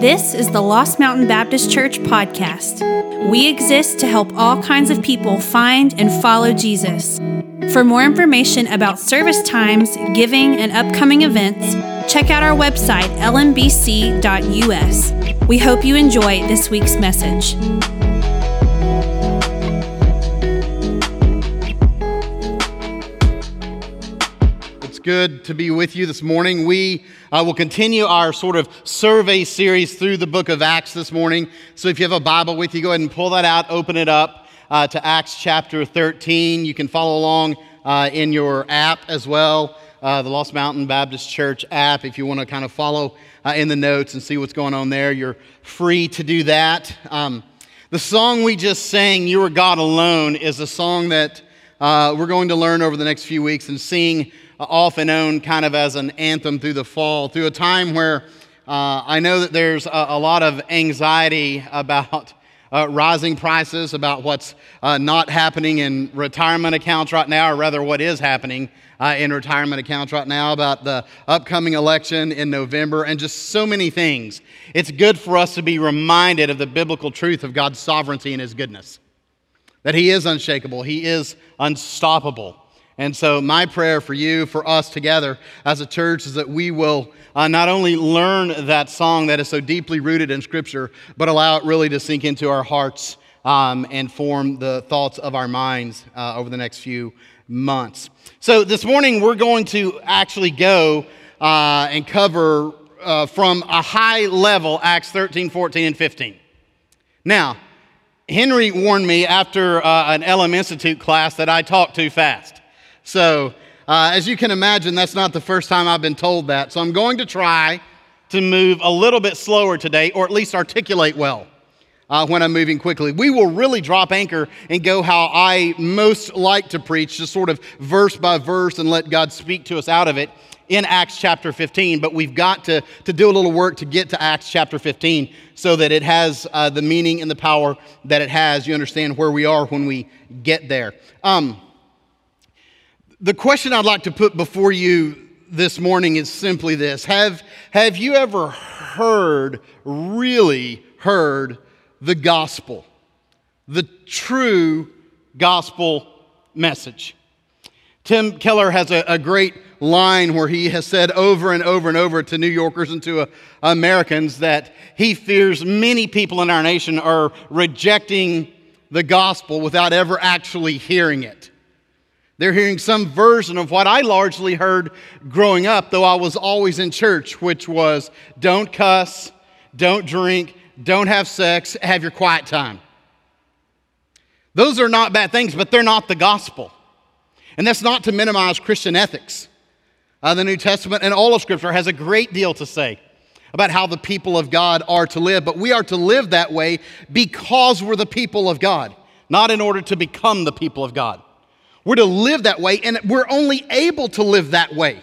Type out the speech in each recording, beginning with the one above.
This is the Lost Mountain Baptist Church podcast. We exist to help all kinds of people find and follow Jesus. For more information about service times, giving, and upcoming events, check out our website, lmbc.us. We hope you enjoy this week's message. Good to be with you this morning. We uh, will continue our sort of survey series through the book of Acts this morning. So if you have a Bible with you, go ahead and pull that out, open it up uh, to Acts chapter 13. You can follow along uh, in your app as well, uh, the Lost Mountain Baptist Church app. If you want to kind of follow uh, in the notes and see what's going on there, you're free to do that. Um, the song we just sang, You Are God Alone, is a song that uh, we're going to learn over the next few weeks and sing off and on kind of as an anthem through the fall, through a time where uh, I know that there's a, a lot of anxiety about uh, rising prices, about what's uh, not happening in retirement accounts right now, or rather, what is happening uh, in retirement accounts right now, about the upcoming election in November, and just so many things. It's good for us to be reminded of the biblical truth of God's sovereignty and His goodness, that He is unshakable, He is unstoppable. And so, my prayer for you, for us together as a church, is that we will uh, not only learn that song that is so deeply rooted in Scripture, but allow it really to sink into our hearts um, and form the thoughts of our minds uh, over the next few months. So, this morning, we're going to actually go uh, and cover uh, from a high level Acts 13, 14, and 15. Now, Henry warned me after uh, an LM Institute class that I talk too fast. So, uh, as you can imagine, that's not the first time I've been told that. So, I'm going to try to move a little bit slower today, or at least articulate well. Uh, when I'm moving quickly. We will really drop anchor and go how I most like to preach, just sort of verse by verse and let God speak to us out of it in Acts chapter 15. But we've got to, to do a little work to get to Acts chapter 15 so that it has uh, the meaning and the power that it has. You understand where we are when we get there. Um, the question I'd like to put before you this morning is simply this Have, have you ever heard, really heard, the gospel? The true gospel message? Tim Keller has a, a, great line where he has said over and over and over to New Yorkers and to uh, Americans that he fears many people in our nation are rejecting the gospel without ever actually hearing it. They're hearing some version of what I largely heard growing up, though I was always in church, which was don't cuss, don't drink, don't have sex, have your quiet time. Those are not bad things, but they're not the gospel. And that's not to minimize Christian ethics. Uh, the New Testament and all of Scripture has a great deal to say about how the people of God are to live, but we are to live that way because we're the people of God, not in order to become the people of God. We're to live that way, and we're only able to live that way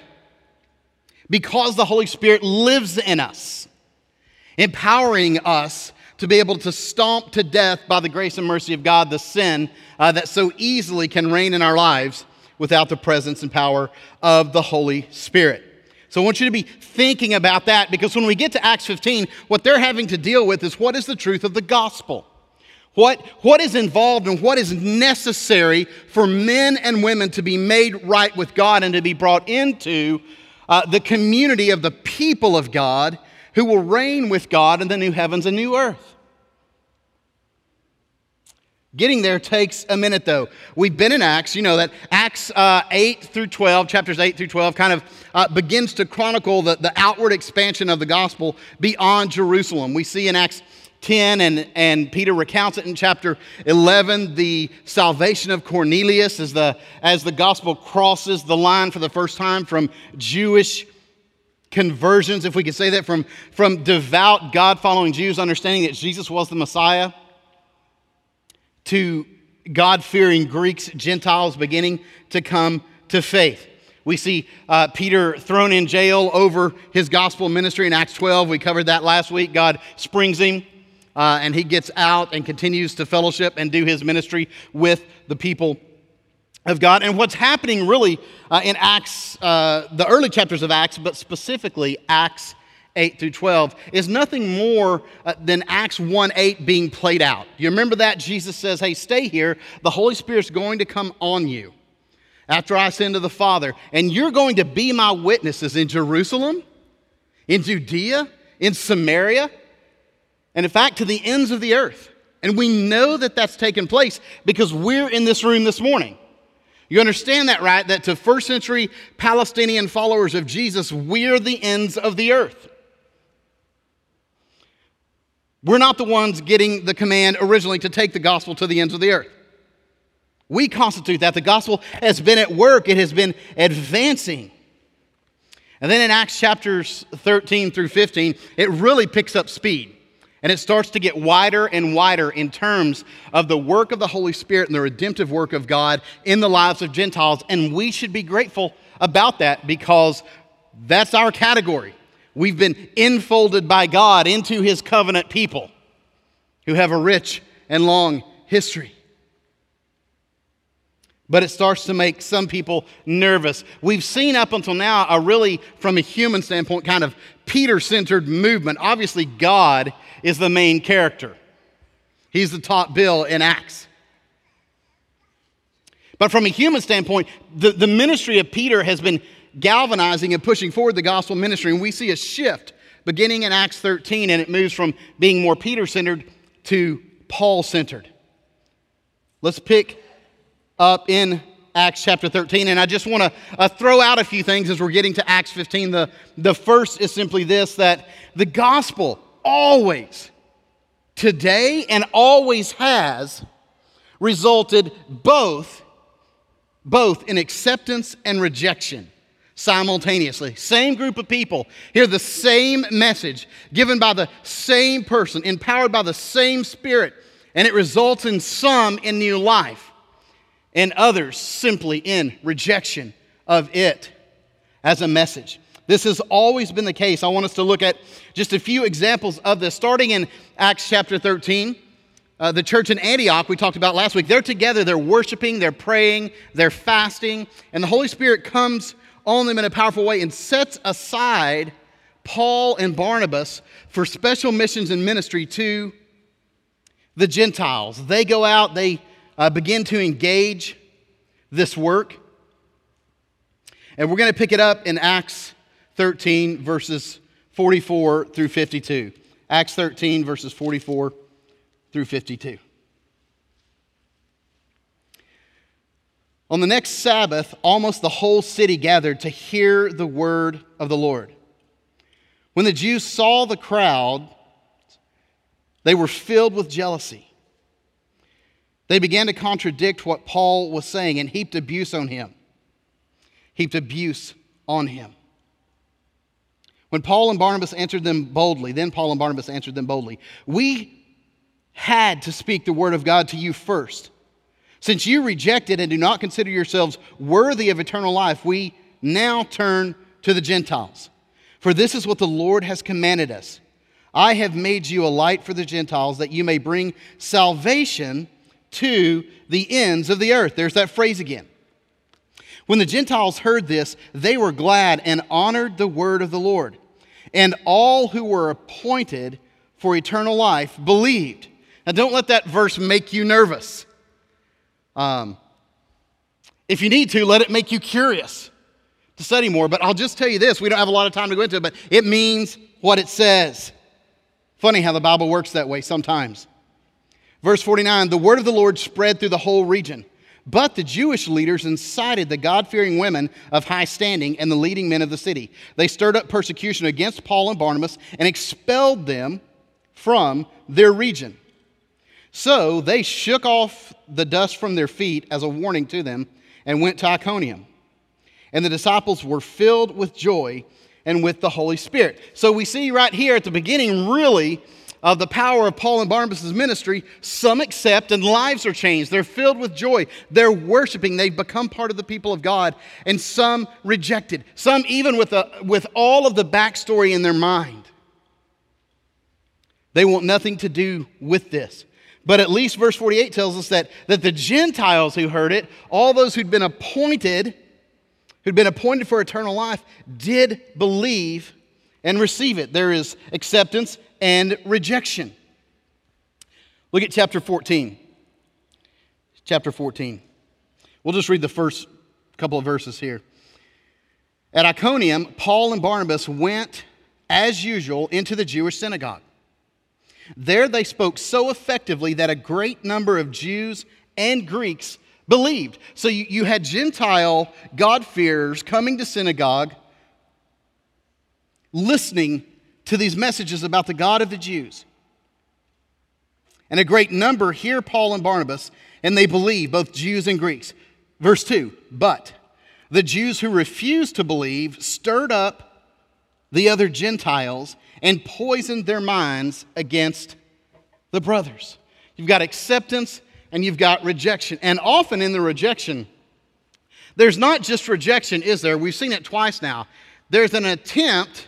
because the Holy Spirit lives in us, empowering us to be able to stomp to death by the grace and mercy of God the sin uh, that so easily can reign in our lives without the presence and power of the Holy Spirit. So I want you to be thinking about that because when we get to Acts 15, what they're having to deal with is what is the truth of the gospel? What, what is involved and what is necessary for men and women to be made right with God and to be brought into uh, the community of the people of God who will reign with God in the new heavens and new earth. Getting there takes a minute though. We've been in Acts, you know that Acts uh, 8 through 12, chapters 8 through 12, kind of uh, begins to chronicle the, the outward expansion of the gospel beyond Jerusalem. We see in Acts 10, and, and Peter recounts it in chapter 11. The salvation of Cornelius as the, as the gospel crosses the line for the first time from Jewish conversions, if we could say that, from, from devout, God following Jews understanding that Jesus was the Messiah, to God fearing Greeks, Gentiles beginning to come to faith. We see uh, Peter thrown in jail over his gospel ministry in Acts 12. We covered that last week. God springs him uh, and he gets out and continues to fellowship and do his ministry with the people of God. And what's happening really uh, in Acts, uh, the early chapters of Acts, but specifically Acts 8 through 12 is nothing more uh, than Acts 1 8 being played out. You remember that? Jesus says, Hey, stay here. The Holy Spirit's going to come on you after I ascend to the Father, and you're going to be my witnesses in Jerusalem, in Judea, in Samaria, and in fact, to the ends of the earth. And we know that that's taken place because we're in this room this morning. You understand that, right? That to first century Palestinian followers of Jesus, we're the ends of the earth. We're not the ones getting the command originally to take the gospel to the ends of the earth. We constitute that. The gospel has been at work, it has been advancing. And then in Acts chapters 13 through 15, it really picks up speed. And it starts to get wider and wider in terms of the work of the Holy Spirit and the redemptive work of God in the lives of Gentiles. And we should be grateful about that because that's our category. We've been enfolded by God into his covenant people who have a rich and long history. But it starts to make some people nervous. We've seen up until now a really, from a human standpoint, kind of Peter centered movement. Obviously, God is the main character, he's the top bill in Acts. But from a human standpoint, the, the ministry of Peter has been galvanizing and pushing forward the gospel ministry. And we see a shift beginning in Acts 13, and it moves from being more Peter centered to Paul centered. Let's pick up in Acts chapter 13. And I just want to uh, throw out a few things as we're getting to Acts 15. The, the first is simply this that the gospel always, today and always has, resulted both, both in acceptance and rejection simultaneously. Same group of people hear the same message given by the same person, empowered by the same Spirit, and it results in some in new life and others simply in rejection of it as a message. This has always been the case. I want us to look at just a few examples of this. Starting in Acts chapter 13, uh, the church in Antioch, we talked about last week, they're together, they're worshiping, they're praying, they're fasting, and the Holy Spirit comes on them in a powerful way and sets aside Paul and Barnabas for special missions and ministry to the Gentiles. They go out, they uh, begin to engage this work. And we're going to pick it up in Acts 13, verses 44 through 52. Acts 13, verses 44 through 52. On the next Sabbath, almost the whole city gathered to hear the word of the Lord. When the Jews saw the crowd, they were filled with jealousy they began to contradict what Paul was saying and heaped abuse on him. Heaped abuse on him. When Paul and Barnabas answered them boldly, then Paul and Barnabas answered them boldly, We had to speak the word of God to you first. Since you rejected and do not consider yourselves worthy of eternal life, we now turn to the Gentiles. For this is what the Lord has commanded us I have made you a light for the Gentiles, that you may bring salvation to the ends of the earth. There's that phrase again. When the Gentiles heard this, they were glad and honored the word of the Lord. And all who were appointed for eternal life believed. Now, don't let that verse make you nervous. Um, if you need to, let it make you curious to study more. But I'll just tell you this we don't have a lot of time to go into it, but it means what it says. Funny how the Bible works that way sometimes. Verse 49 The word of the Lord spread through the whole region. But the Jewish leaders incited the God fearing women of high standing and the leading men of the city. They stirred up persecution against Paul and Barnabas and expelled them from their region. So they shook off the dust from their feet as a warning to them and went to Iconium. And the disciples were filled with joy and with the Holy Spirit. So we see right here at the beginning, really, of the power of Paul and Barnabas' ministry, some accept and lives are changed. They're filled with joy. They're worshiping. They've become part of the people of God. And some rejected. Some even with, a, with all of the backstory in their mind. They want nothing to do with this. But at least verse 48 tells us that, that the Gentiles who heard it, all those who'd been appointed, who'd been appointed for eternal life, did believe and receive it. There is acceptance and rejection. Look at chapter 14. Chapter 14. We'll just read the first couple of verses here. At Iconium, Paul and Barnabas went, as usual, into the Jewish synagogue. There they spoke so effectively that a great number of Jews and Greeks believed. So you, you had Gentile God-fearers coming to synagogue, listening to these messages about the God of the Jews. And a great number hear Paul and Barnabas, and they believe, both Jews and Greeks. Verse 2 But the Jews who refused to believe stirred up the other Gentiles and poisoned their minds against the brothers. You've got acceptance and you've got rejection. And often in the rejection, there's not just rejection, is there? We've seen it twice now. There's an attempt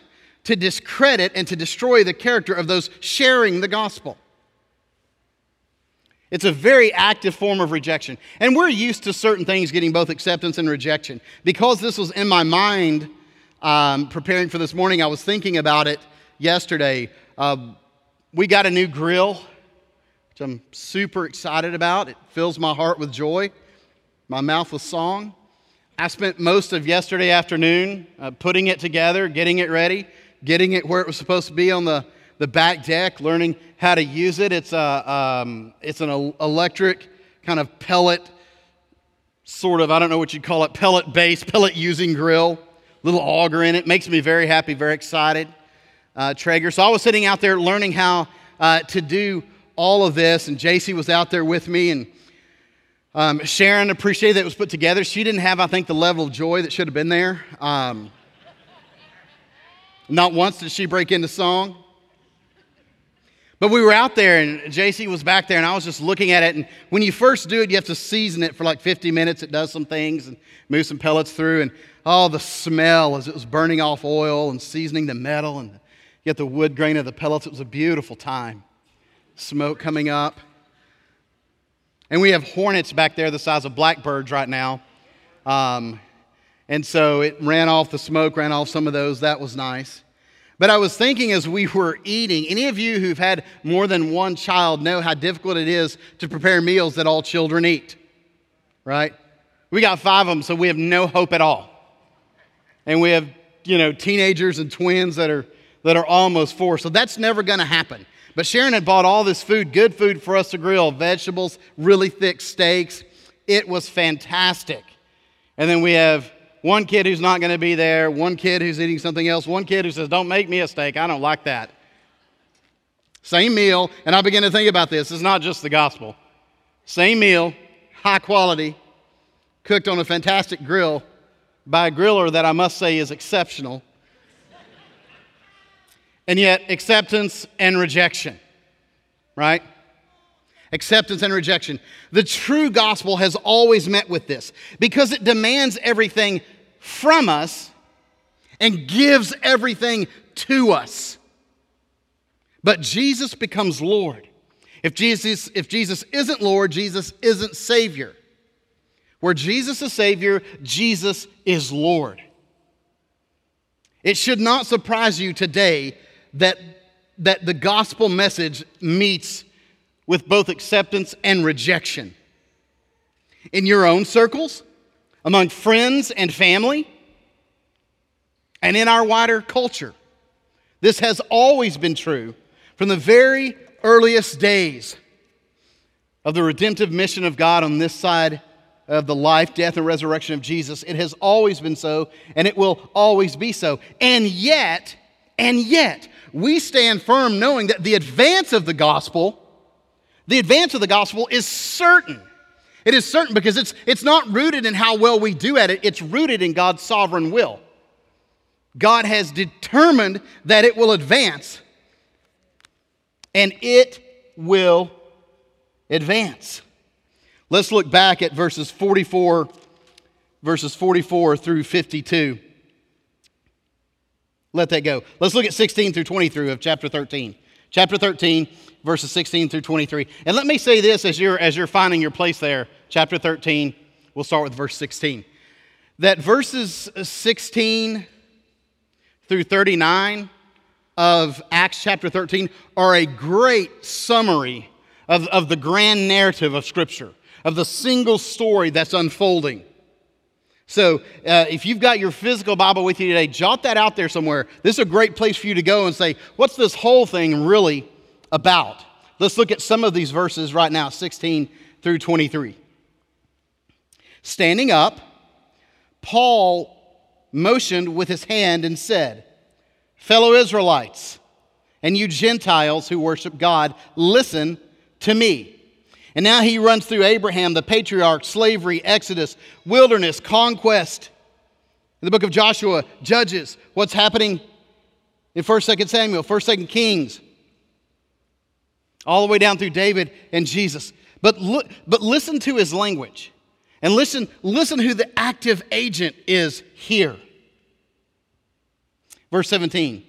to discredit and to destroy the character of those sharing the gospel. It's a very active form of rejection. And we're used to certain things getting both acceptance and rejection. Because this was in my mind um, preparing for this morning, I was thinking about it yesterday. Uh, we got a new grill, which I'm super excited about. It fills my heart with joy, my mouth with song. I spent most of yesterday afternoon uh, putting it together, getting it ready, getting it where it was supposed to be on the the back deck, learning how to use it. It's, a, um, it's an electric kind of pellet, sort of, I don't know what you'd call it, pellet base, pellet using grill. Little auger in it. Makes me very happy, very excited. Uh, Traeger. So I was sitting out there learning how uh, to do all of this, and JC was out there with me, and um, Sharon appreciated that it was put together. She didn't have, I think, the level of joy that should have been there. Um, not once did she break into song. But we were out there and JC was back there and I was just looking at it. And when you first do it, you have to season it for like 50 minutes. It does some things and move some pellets through. And oh, the smell as it was burning off oil and seasoning the metal and get the wood grain of the pellets. It was a beautiful time. Smoke coming up. And we have hornets back there the size of blackbirds right now. Um, and so it ran off the smoke, ran off some of those. That was nice. But I was thinking as we were eating, any of you who've had more than one child know how difficult it is to prepare meals that all children eat, right? We got five of them, so we have no hope at all. And we have, you know, teenagers and twins that are, that are almost four, so that's never gonna happen. But Sharon had bought all this food, good food for us to grill, vegetables, really thick steaks. It was fantastic. And then we have one kid who's not going to be there, one kid who's eating something else, one kid who says, Don't make me a steak. I don't like that. Same meal, and I begin to think about this. It's not just the gospel. Same meal, high quality, cooked on a fantastic grill by a griller that I must say is exceptional. and yet, acceptance and rejection, right? Acceptance and rejection. The true gospel has always met with this because it demands everything from us and gives everything to us. But Jesus becomes Lord. If Jesus, if Jesus isn't Lord, Jesus isn't Savior. Where Jesus is Savior, Jesus is Lord. It should not surprise you today that, that the gospel message meets with both acceptance and rejection. In your own circles, among friends and family, and in our wider culture. This has always been true from the very earliest days of the redemptive mission of God on this side of the life, death, and resurrection of Jesus. It has always been so, and it will always be so. And yet, and yet, we stand firm knowing that the advance of the gospel the advance of the gospel is certain. It is certain because it's, it's not rooted in how well we do at it, it's rooted in God's sovereign will. God has determined that it will advance, and it will advance. Let's look back at verses 44, verses 44 through 52. Let that go. Let's look at 16 through 23 of chapter 13. Chapter 13, verses 16 through 23. And let me say this as you're, as you're finding your place there, chapter 13, we'll start with verse 16. That verses 16 through 39 of Acts chapter 13 are a great summary of, of the grand narrative of Scripture, of the single story that's unfolding. So, uh, if you've got your physical Bible with you today, jot that out there somewhere. This is a great place for you to go and say, what's this whole thing really about? Let's look at some of these verses right now 16 through 23. Standing up, Paul motioned with his hand and said, Fellow Israelites, and you Gentiles who worship God, listen to me. And now he runs through Abraham, the patriarch, slavery, Exodus, wilderness, conquest. In the book of Joshua, Judges, what's happening in 1st, 2nd Samuel, 1st, 2nd Kings, all the way down through David and Jesus. But, look, but listen to his language. And listen, listen who the active agent is here. Verse 17.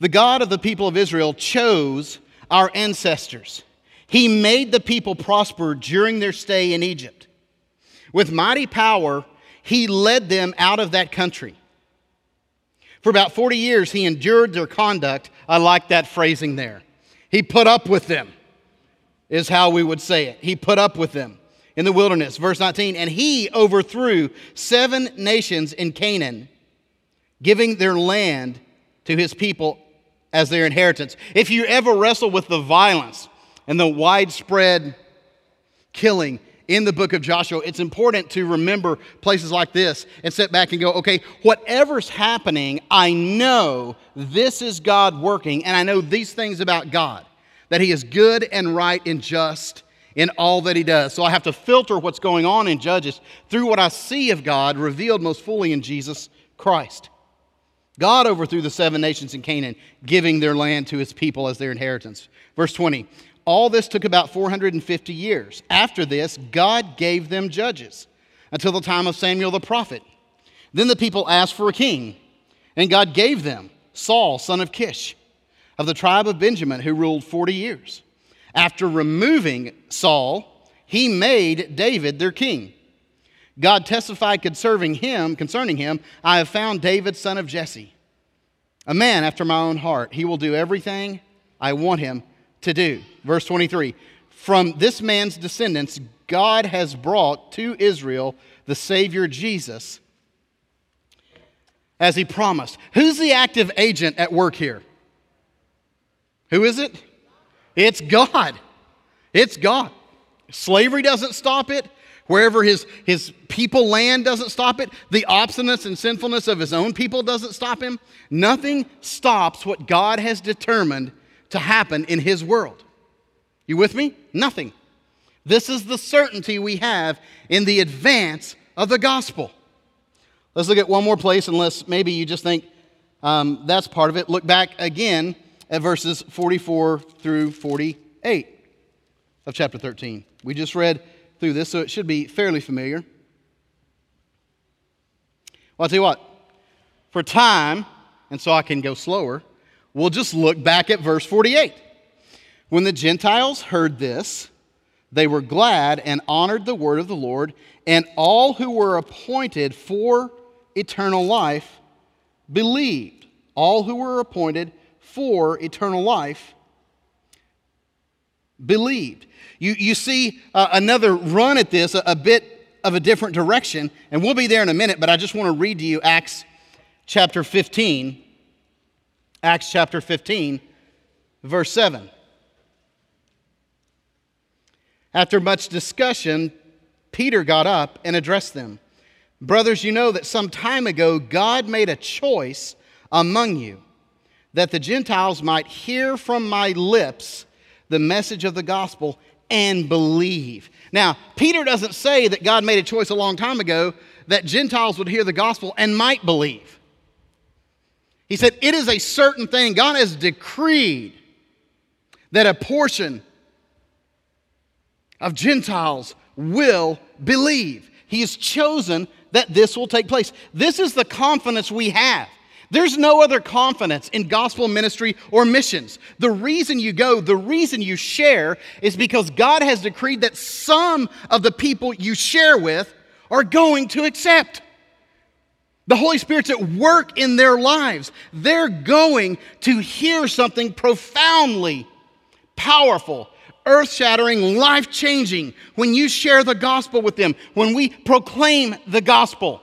The God of the people of Israel chose our ancestors he made the people prosper during their stay in Egypt. With mighty power, he led them out of that country. For about 40 years, he endured their conduct. I like that phrasing there. He put up with them, is how we would say it. He put up with them in the wilderness. Verse 19, and he overthrew seven nations in Canaan, giving their land to his people as their inheritance. If you ever wrestle with the violence and the widespread killing in the book of Joshua, it's important to remember places like this and sit back and go, okay, whatever's happening, I know this is God working, and I know these things about God that He is good and right and just in all that He does. So I have to filter what's going on in Judges through what I see of God revealed most fully in Jesus Christ. God overthrew the seven nations in Canaan, giving their land to his people as their inheritance. Verse 20 all this took about 450 years. After this, God gave them judges until the time of Samuel the prophet. Then the people asked for a king, and God gave them Saul, son of Kish, of the tribe of Benjamin, who ruled 40 years. After removing Saul, he made David their king. God testified concerning him, concerning him, I have found David, son of Jesse, a man after my own heart. He will do everything I want him to do. Verse 23 From this man's descendants, God has brought to Israel the Savior Jesus as he promised. Who's the active agent at work here? Who is it? It's God. It's God. Slavery doesn't stop it. Wherever his, his people land doesn't stop it. The obstinance and sinfulness of his own people doesn't stop him. Nothing stops what God has determined to happen in his world. You with me? Nothing. This is the certainty we have in the advance of the gospel. Let's look at one more place, unless maybe you just think um, that's part of it. Look back again at verses 44 through 48 of chapter 13. We just read through this, so it should be fairly familiar. Well, I'll tell you what, for time, and so I can go slower, We'll just look back at verse 48. When the Gentiles heard this, they were glad and honored the word of the Lord, and all who were appointed for eternal life believed. All who were appointed for eternal life believed. You, you see uh, another run at this, a, a bit of a different direction, and we'll be there in a minute, but I just want to read to you Acts chapter 15 Acts chapter 15, verse 7. After much discussion, Peter got up and addressed them. Brothers, you know that some time ago God made a choice among you that the Gentiles might hear from my lips the message of the gospel and believe. Now, Peter doesn't say that God made a choice a long time ago that Gentiles would hear the gospel and might believe. He said, It is a certain thing. God has decreed that a portion of Gentiles will believe. He has chosen that this will take place. This is the confidence we have. There's no other confidence in gospel ministry or missions. The reason you go, the reason you share, is because God has decreed that some of the people you share with are going to accept. The Holy Spirit's at work in their lives. They're going to hear something profoundly powerful, earth shattering, life changing when you share the gospel with them, when we proclaim the gospel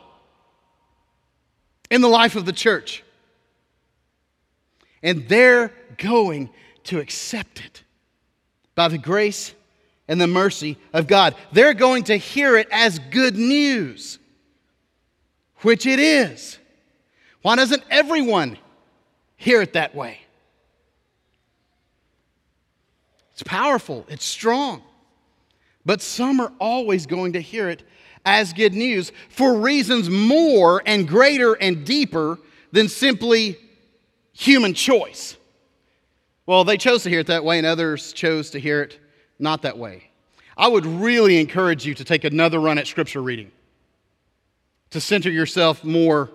in the life of the church. And they're going to accept it by the grace and the mercy of God. They're going to hear it as good news which it is. Why doesn't everyone hear it that way? It's powerful, it's strong. But some are always going to hear it as good news for reasons more and greater and deeper than simply human choice. Well, they chose to hear it that way, and others chose to hear it not that way. I would really encourage you to take another run at scripture reading to center yourself more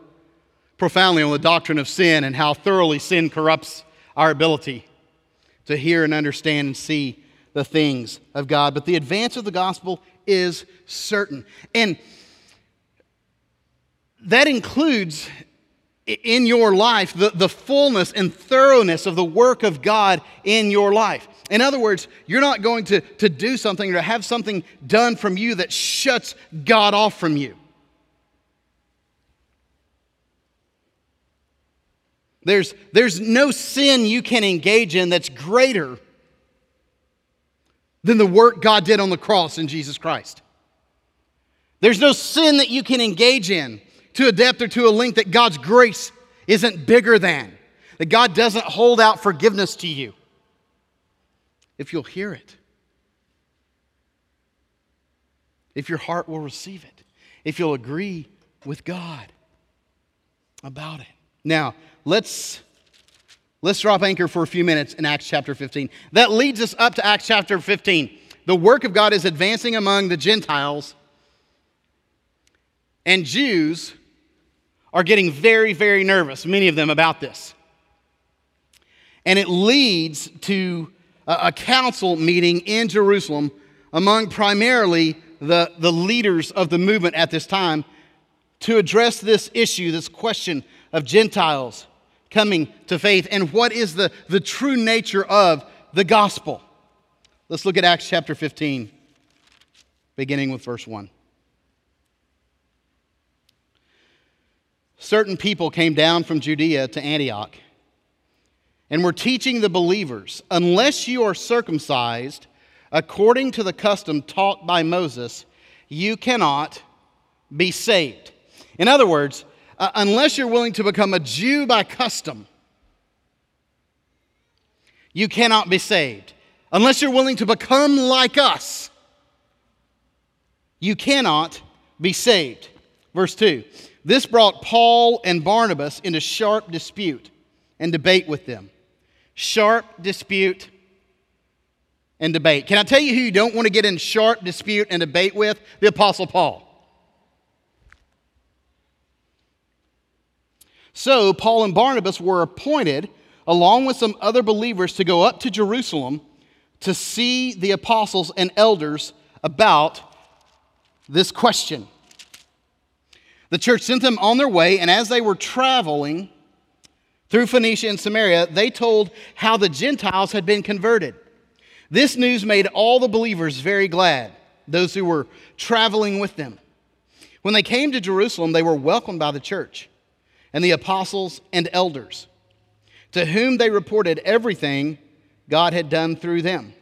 profoundly on the doctrine of sin and how thoroughly sin corrupts our ability to hear and understand and see the things of God. But the advance of the gospel is certain. And that includes in your life the, the fullness and thoroughness of the work of God in your life. In other words, you're not going to, to do something or to have something done from you that shuts God off from you. There's, there's no sin you can engage in that's greater than the work God did on the cross in Jesus Christ. There's no sin that you can engage in to a depth or to a length that God's grace isn't bigger than, that God doesn't hold out forgiveness to you. If you'll hear it, if your heart will receive it, if you'll agree with God about it. Now, let's let's drop anchor for a few minutes in Acts chapter 15. That leads us up to Acts chapter 15. The work of God is advancing among the Gentiles, and Jews are getting very, very nervous, many of them, about this. And it leads to a, council meeting in Jerusalem among primarily the, the leaders of the movement at this time to address this issue, this question of Gentiles coming to faith and what is the, the true nature of the gospel. Let's look at Acts chapter 15, beginning with verse 1. Certain people came down from Judea to Antioch and were teaching the believers unless you are circumcised according to the custom taught by Moses, you cannot be saved. In other words, uh, unless you're willing to become a Jew by custom, you cannot be saved. Unless you're willing to become like us, you cannot be saved. Verse 2 This brought Paul and Barnabas into sharp dispute and debate with them. Sharp dispute and debate. Can I tell you who you don't want to get in sharp dispute and debate with? The Apostle Paul. So Paul and Barnabas were appointed, along with some other believers, to go up to Jerusalem to see the apostles and elders about this question. The church sent them on their way, and as they were traveling through Phoenicia and Samaria, they told how the Gentiles had been converted. This news made all the believers very glad, those who were traveling with them. When they came to Jerusalem, they were welcomed by the church and the apostles and elders, to whom they reported everything God had done through them.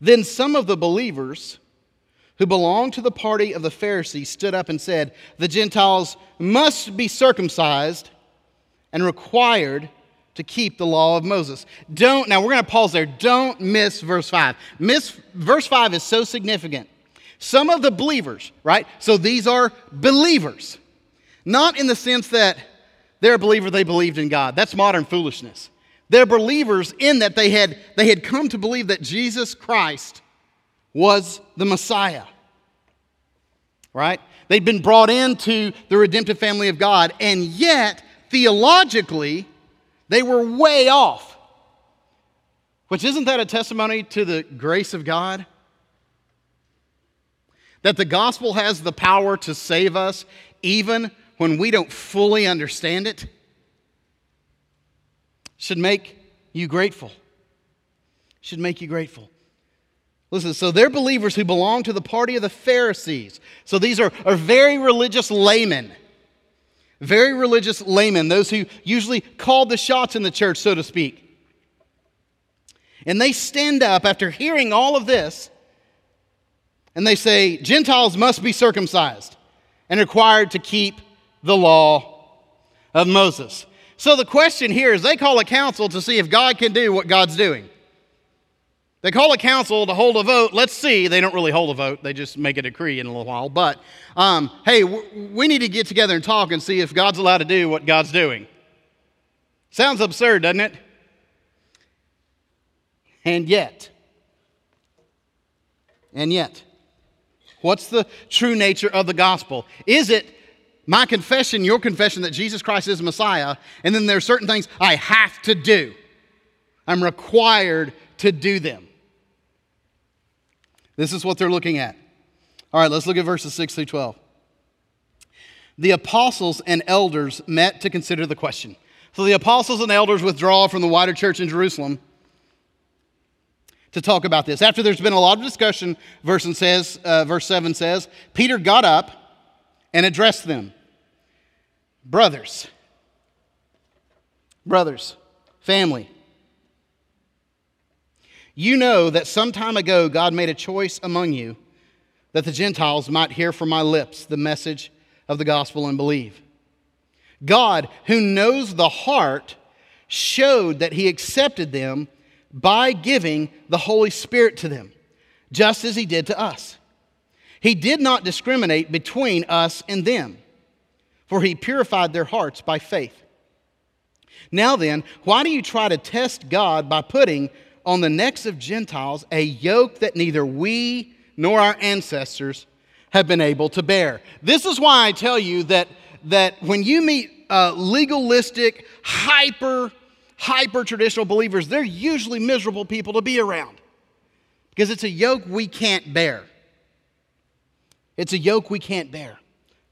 Then some of the believers who belonged to the party of the Pharisees stood up and said, The Gentiles must be circumcised and required to keep the law of Moses. Don't, now we're going to pause there. Don't miss verse 5. Miss, verse 5 is so significant. Some of the believers, right? So these are believers. Not in the sense that they're a believer, they believed in God. That's modern foolishness. They're believers in that they had, they had come to believe that Jesus Christ was the Messiah. Right? They'd been brought into the redemptive family of God, and yet, theologically, they were way off. Which isn't that a testimony to the grace of God? That the gospel has the power to save us even when we don't fully understand it should make you grateful. Should make you grateful. Listen, so they're believers who belong to the party of the Pharisees. So these are, are very religious laymen. Very religious laymen, those who usually called the shots in the church, so to speak. And they stand up after hearing all of this and they say, Gentiles must be circumcised and required to keep the law of Moses. So the question here is they call a council to see if God can do what God's doing. They call a council to hold a vote. Let's see. They don't really hold a vote, they just make a decree in a little while. But um, hey, we need to get together and talk and see if God's allowed to do what God's doing. Sounds absurd, doesn't it? And yet, and yet, what's the true nature of the gospel? Is it my confession, your confession that Jesus Christ is Messiah, and then there are certain things I have to do. I'm required to do them. This is what they're looking at. All right, let's look at verses 6 through 12. The apostles and elders met to consider the question. So the apostles and elders withdraw from the wider church in Jerusalem to talk about this. After there's been a lot of discussion, verse, says, uh, verse 7 says, Peter got up and addressed them. Brothers, brothers, family, you know that some time ago God made a choice among you that the Gentiles might hear from my lips the message of the gospel and believe. God, who knows the heart, showed that he accepted them by giving the Holy Spirit to them, just as he did to us. He did not discriminate between us and them for he purified their hearts by faith. Now then, why do you try to test God by putting on the necks of Gentiles a yoke that neither we nor our ancestors have been able to bear? This is why I tell you that, that when you meet uh, legalistic, hyper, hyper traditional believers, they're usually miserable people to be around because it's a yoke we can't bear. It's a yoke we can't bear.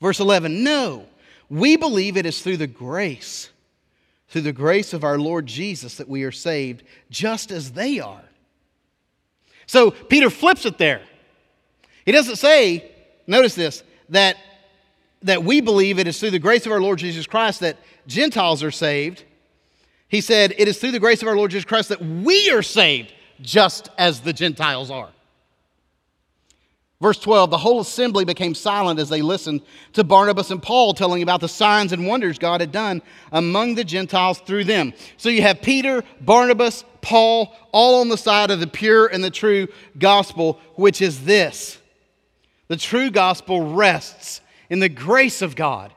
Verse 11, no. We believe it is through the grace, through the grace of our Lord Jesus, that we are saved, just as they are. So Peter flips it there. He doesn't say, notice this, that, that we believe it is through the grace of our Lord Jesus Christ that Gentiles are saved. He said, it is through the grace of our Lord Jesus Christ that we are saved, just as the Gentiles are. Verse 12 the whole assembly became silent as they listened to Barnabas and Paul telling about the signs and wonders God had done among the Gentiles through them. So you have Peter, Barnabas, Paul, all on the side of the pure and the true gospel, which is this the true gospel rests in the grace of God.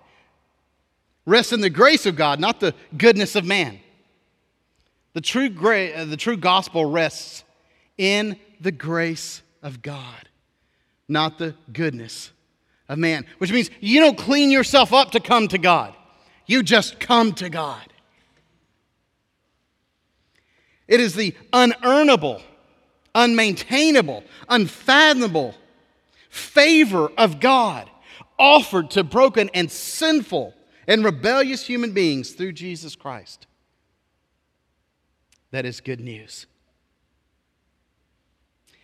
Rests in the grace of God, not the goodness of man. The true, gra- uh, the true gospel rests in the grace of God not the goodness of man. Which means you don't clean yourself up to come to God, you just come to God. It is the unearnable, unmaintainable, unfathomable favor of God offered to broken and sinful and rebellious human beings through Jesus Christ. That is good news.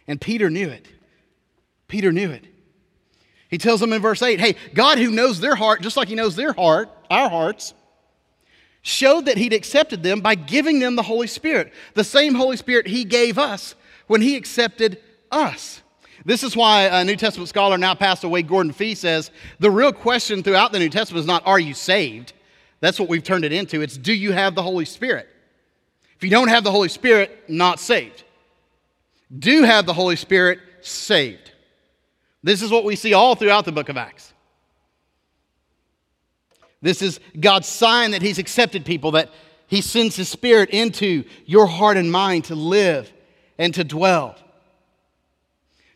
And Peter knew it. Peter knew it. He tells them in verse 8 hey, God, who knows their heart, just like He knows their heart, our hearts, showed that He'd accepted them by giving them the Holy Spirit, the same Holy Spirit He gave us when He accepted us. This is why a New Testament scholar, now passed away, Gordon Fee, says the real question throughout the New Testament is not, are you saved? That's what we've turned it into. It's, do you have the Holy Spirit? If you don't have the Holy Spirit, not saved. Do have the Holy Spirit, saved. This is what we see all throughout the book of Acts. This is God's sign that He's accepted people, that He sends His Spirit into your heart and mind to live and to dwell.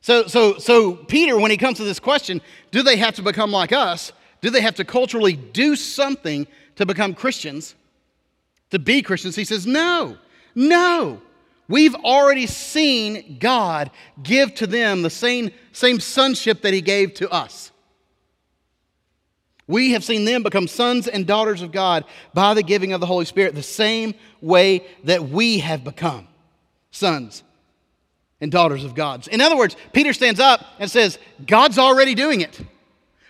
So, so, so Peter, when he comes to this question, do they have to become like us? Do they have to culturally do something to become Christians, to be Christians? He says, no, no. We've already seen God give to them the same, same sonship that He gave to us. We have seen them become sons and daughters of God by the giving of the Holy Spirit, the same way that we have become sons and daughters of God. In other words, Peter stands up and says, God's already doing it.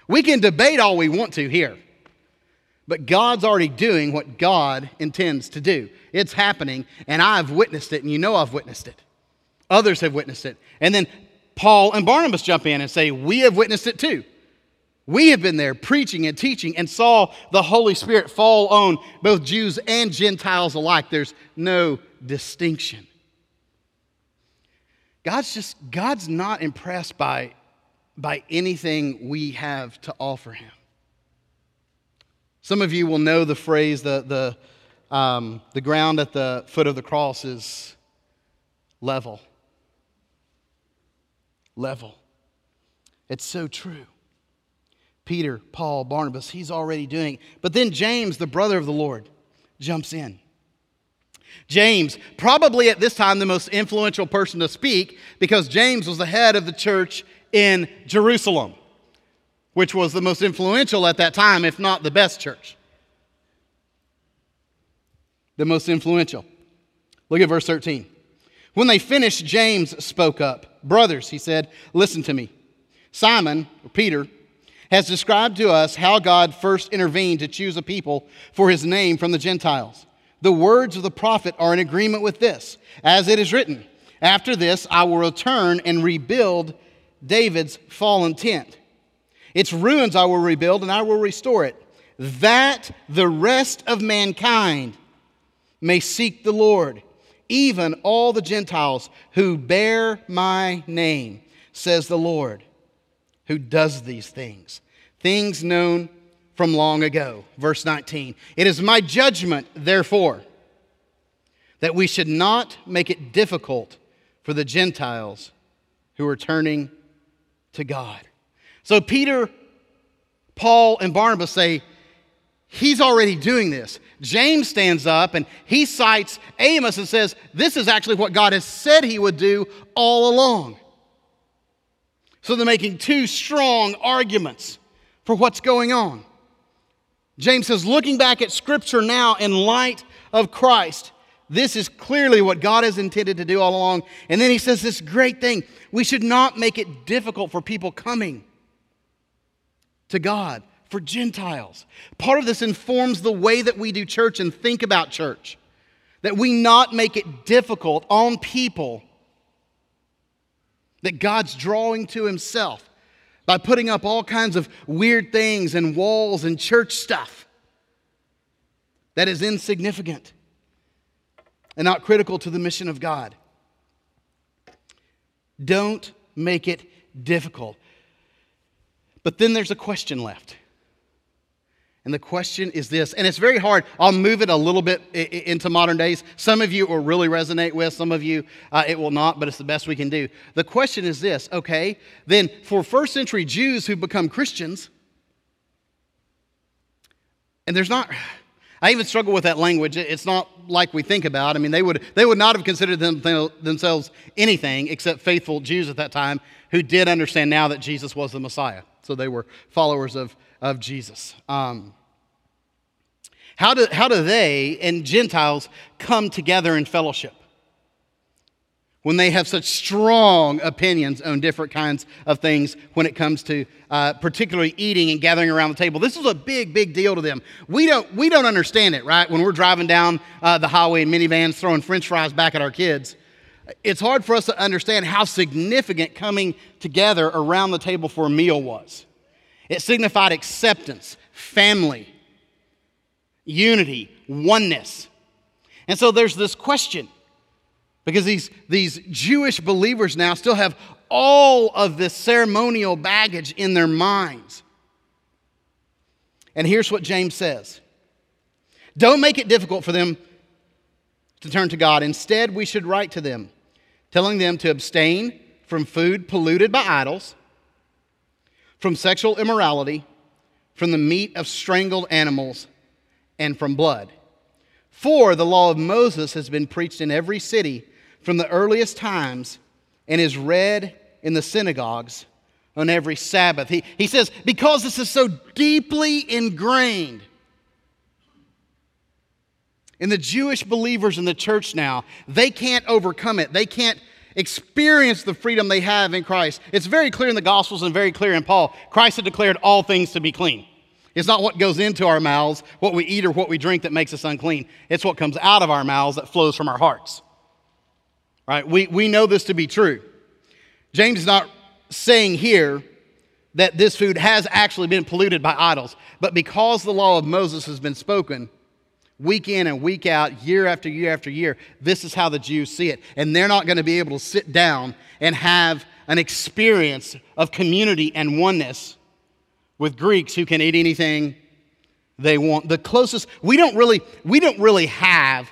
We can debate all we want to here, but God's already doing what God intends to do. It's happening, and I've witnessed it, and you know I've witnessed it. Others have witnessed it. And then Paul and Barnabas jump in and say, We have witnessed it too. We have been there preaching and teaching and saw the Holy Spirit fall on both Jews and Gentiles alike. There's no distinction. God's just, God's not impressed by, by anything we have to offer him. Some of you will know the phrase, the, the, um, the ground at the foot of the cross is level. Level. It's so true. Peter, Paul, Barnabas, he's already doing. But then James, the brother of the Lord, jumps in. James, probably at this time the most influential person to speak because James was the head of the church in Jerusalem, which was the most influential at that time, if not the best church. The most influential. Look at verse 13. When they finished, James spoke up. Brothers, he said, listen to me. Simon, or Peter, has described to us how God first intervened to choose a people for his name from the Gentiles. The words of the prophet are in agreement with this, as it is written After this, I will return and rebuild David's fallen tent. Its ruins I will rebuild and I will restore it, that the rest of mankind may seek the Lord, even all the Gentiles who bear my name, says the Lord who does these things, things known from long ago. Verse 19 It is my judgment, therefore, that we should not make it difficult for the Gentiles who are turning to God. So Peter, Paul, and Barnabas say, He's already doing this. James stands up and he cites Amos and says, This is actually what God has said he would do all along. So they're making two strong arguments for what's going on. James says, looking back at Scripture now in light of Christ, this is clearly what God has intended to do all along. And then he says this great thing we should not make it difficult for people coming to God, for Gentiles. Part of this informs the way that we do church and think about church, that we not make it difficult on people that God's drawing to Himself by putting up all kinds of weird things and walls and church stuff that is insignificant and not critical to the mission of God. Don't make it difficult. But then there's a question left. And the question is this, and it's very hard. I'll move it a little bit into modern days. Some of you will really resonate with, some of you uh, it will not, but it's the best we can do. The question is this okay, then for first century Jews who become Christians, and there's not, I even struggle with that language. It's not like we think about. I mean, they would, they would not have considered them, themselves anything except faithful Jews at that time who did understand now that Jesus was the Messiah. So they were followers of of Jesus. Um, how, do, how do they and Gentiles come together in fellowship? When they have such strong opinions on different kinds of things when it comes to uh, particularly eating and gathering around the table. This is a big, big deal to them. We don't, we don't understand it, right? When we're driving down uh, the highway in minivans throwing french fries back at our kids, it's hard for us to understand how significant coming together around the table for a meal was. It signified acceptance, family, unity, oneness. And so there's this question because these, these Jewish believers now still have all of this ceremonial baggage in their minds. And here's what James says Don't make it difficult for them to turn to God. Instead, we should write to them, telling them to abstain from food polluted by idols from sexual immorality, from the meat of strangled animals, and from blood. For the law of Moses has been preached in every city from the earliest times and is read in the synagogues on every Sabbath. He, he says, because this is so deeply ingrained in the Jewish believers in the church now, they can't overcome it. They can't experience the freedom they have in Christ. It's very clear in the Gospels and very clear in Paul. Christ had declared all things to be clean. It's not what goes into our mouths, what we eat or what we drink that makes us unclean. It's what comes out of our mouths that flows from our hearts. Right? We, we know this to be true. James is not saying here that this food has actually been polluted by idols, but because the law of Moses has been spoken, week in and week out, year after year after year, this is how the Jews see it. And they're not going to be able to sit down and have an experience of community and oneness with Greeks who can eat anything they want. The closest, we don't really, we don't really have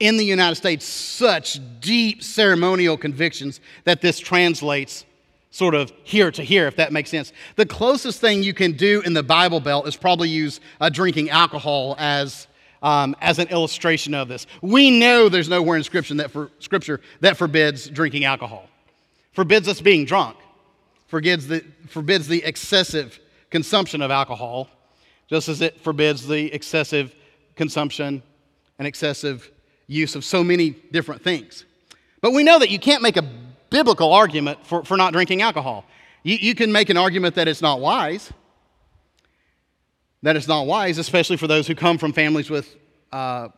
in the United States such deep ceremonial convictions that this translates sort of here to here, if that makes sense. The closest thing you can do in the Bible Belt is probably use uh, drinking alcohol as um, as an illustration of this. We know there's nowhere in Scripture that, for, Scripture that forbids drinking alcohol, forbids us being drunk, forbids the, forbids the excessive consumption of alcohol, just as it forbids the excessive consumption and excessive use of so many different things. But we know that you can't make a biblical argument for, for not drinking alcohol. You, you can make an argument that it's not wise that it's not wise, especially for those who come from families with, uh,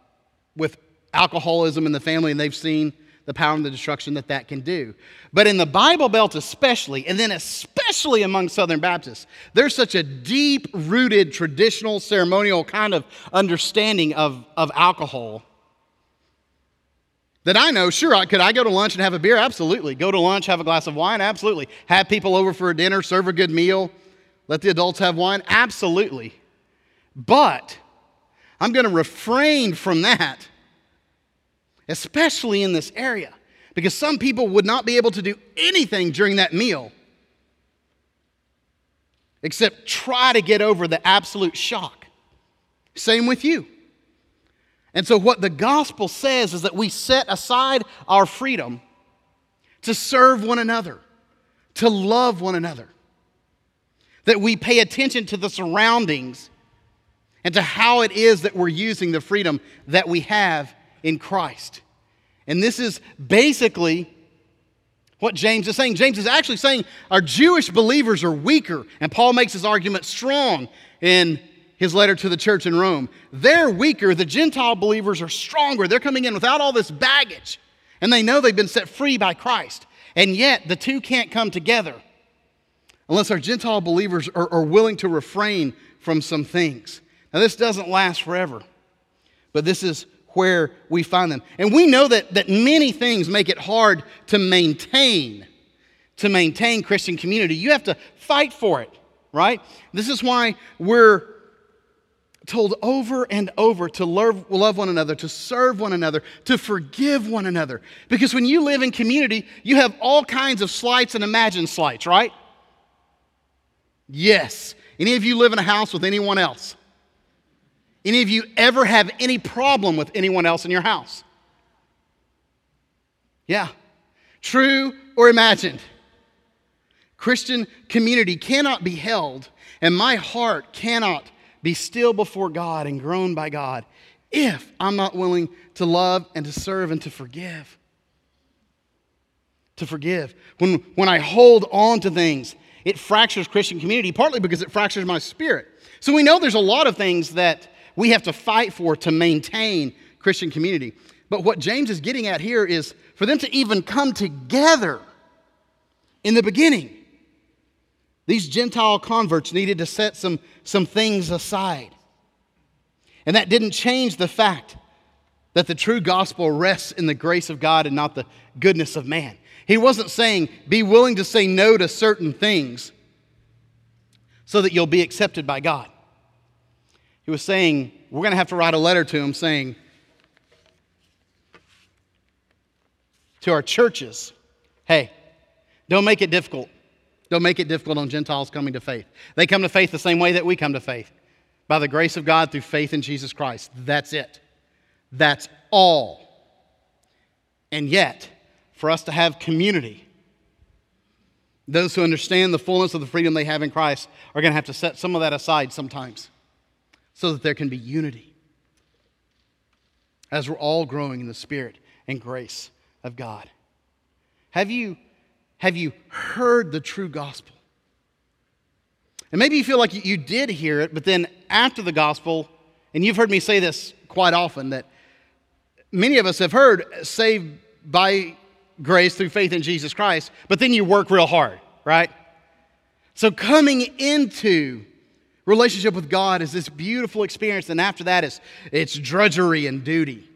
with alcoholism in the family and they've seen the power and the destruction that that can do. But in the Bible Belt, especially, and then especially among Southern Baptists, there's such a deep rooted traditional ceremonial kind of understanding of, of alcohol that I know, sure, I, could I go to lunch and have a beer? Absolutely. Go to lunch, have a glass of wine? Absolutely. Have people over for a dinner, serve a good meal, let the adults have wine? Absolutely. But I'm going to refrain from that, especially in this area, because some people would not be able to do anything during that meal except try to get over the absolute shock. Same with you. And so, what the gospel says is that we set aside our freedom to serve one another, to love one another, that we pay attention to the surroundings and to how it is that we're using the freedom that we have in Christ. And this is basically what James is saying. James is actually saying our Jewish believers are weaker, and Paul makes his argument strong in his letter to the church in Rome. They're weaker, the Gentile believers are stronger. They're coming in without all this baggage, and they know they've been set free by Christ. And yet, the two can't come together unless our Gentile believers are, are willing to refrain from some things. Now, this doesn't last forever, but this is where we find them. And we know that, that many things make it hard to maintain, to maintain Christian community. You have to fight for it, right? This is why we're told over and over to love, love one another, to serve one another, to forgive one another. Because when you live in community, you have all kinds of slights and imagined slights, right? Yes. Any of you live in a house with anyone else? Any of you ever have any problem with anyone else in your house? Yeah. True or imagined? Christian community cannot be held, and my heart cannot be still before God and grown by God if I'm not willing to love and to serve and to forgive. To forgive. When, when I hold on to things, it fractures Christian community, partly because it fractures my spirit. So we know there's a lot of things that we have to fight for to maintain Christian community. But what James is getting at here is for them to even come together in the beginning, these Gentile converts needed to set some, some things aside. And that didn't change the fact that the true gospel rests in the grace of God and not the goodness of man. He wasn't saying, be willing to say no to certain things so that you'll be accepted by God. He was saying, We're going to have to write a letter to him saying, to our churches, hey, don't make it difficult. Don't make it difficult on Gentiles coming to faith. They come to faith the same way that we come to faith by the grace of God through faith in Jesus Christ. That's it. That's all. And yet, for us to have community, Those who understand the fullness of the freedom they have in Christ are going to have to set some of that aside sometimes so that there can be unity as we're all growing in the Spirit and grace of God. Have you, have you heard the true gospel? And maybe you feel like you did hear it, but then after the gospel, and you've heard me say this quite often, that many of us have heard saved by grace through faith in Jesus Christ, but then you work real hard, right? So coming into relationship with God is this beautiful experience, and after that it's, it's drudgery and duty.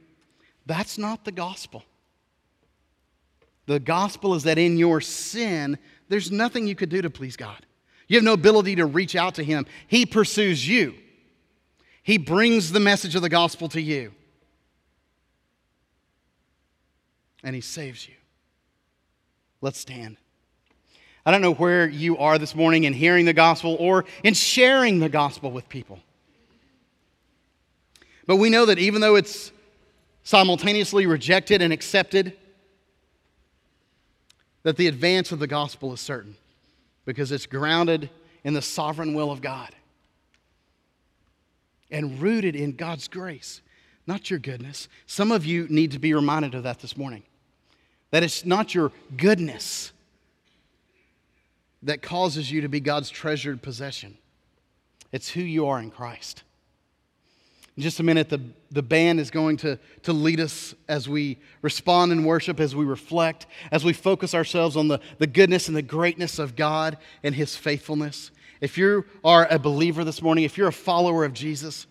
That's not the gospel. The gospel is that in your sin, there's nothing you could do to please God. You have no ability to reach out to Him. He pursues you, He brings the message of the gospel to you, and He saves you. Let's stand. I don't know where you are this morning in hearing the gospel or in sharing the gospel with people. But we know that even though it's simultaneously rejected and accepted, that the advance of the gospel is certain because it's grounded in the sovereign will of God and rooted in God's grace, not your goodness. Some of you need to be reminded of that this morning. That it's not your goodness that causes you to be God's treasured possession, it's who you are in Christ. In just a minute, the, the band is going to, to lead us as we respond in worship, as we reflect, as we focus ourselves on the, the goodness and the greatness of God and His faithfulness. If you are a believer this morning, if you're a follower of Jesus,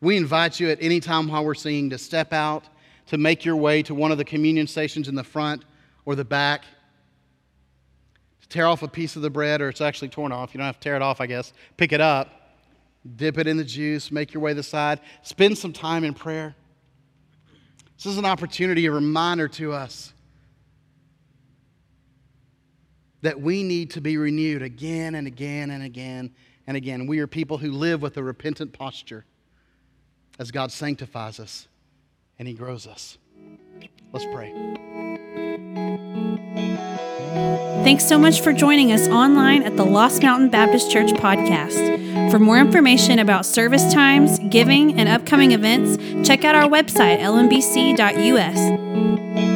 we invite you at any time while we're singing to step out, to make your way to one of the communion stations in the front or the back, to tear off a piece of the bread, or it's actually torn off. You don't have to tear it off, I guess. Pick it up dip it in the juice, make your way to the side, spend some time in prayer. This is an opportunity, a reminder to us that we need to be renewed again and again and again and again. We are people who live with a repentant posture as God sanctifies us and He grows us. Let's pray. Thanks so much for joining us online at the Lost Mountain Baptist Church podcast. For more information about service times, giving, and upcoming events, check out our website, lmbc.us.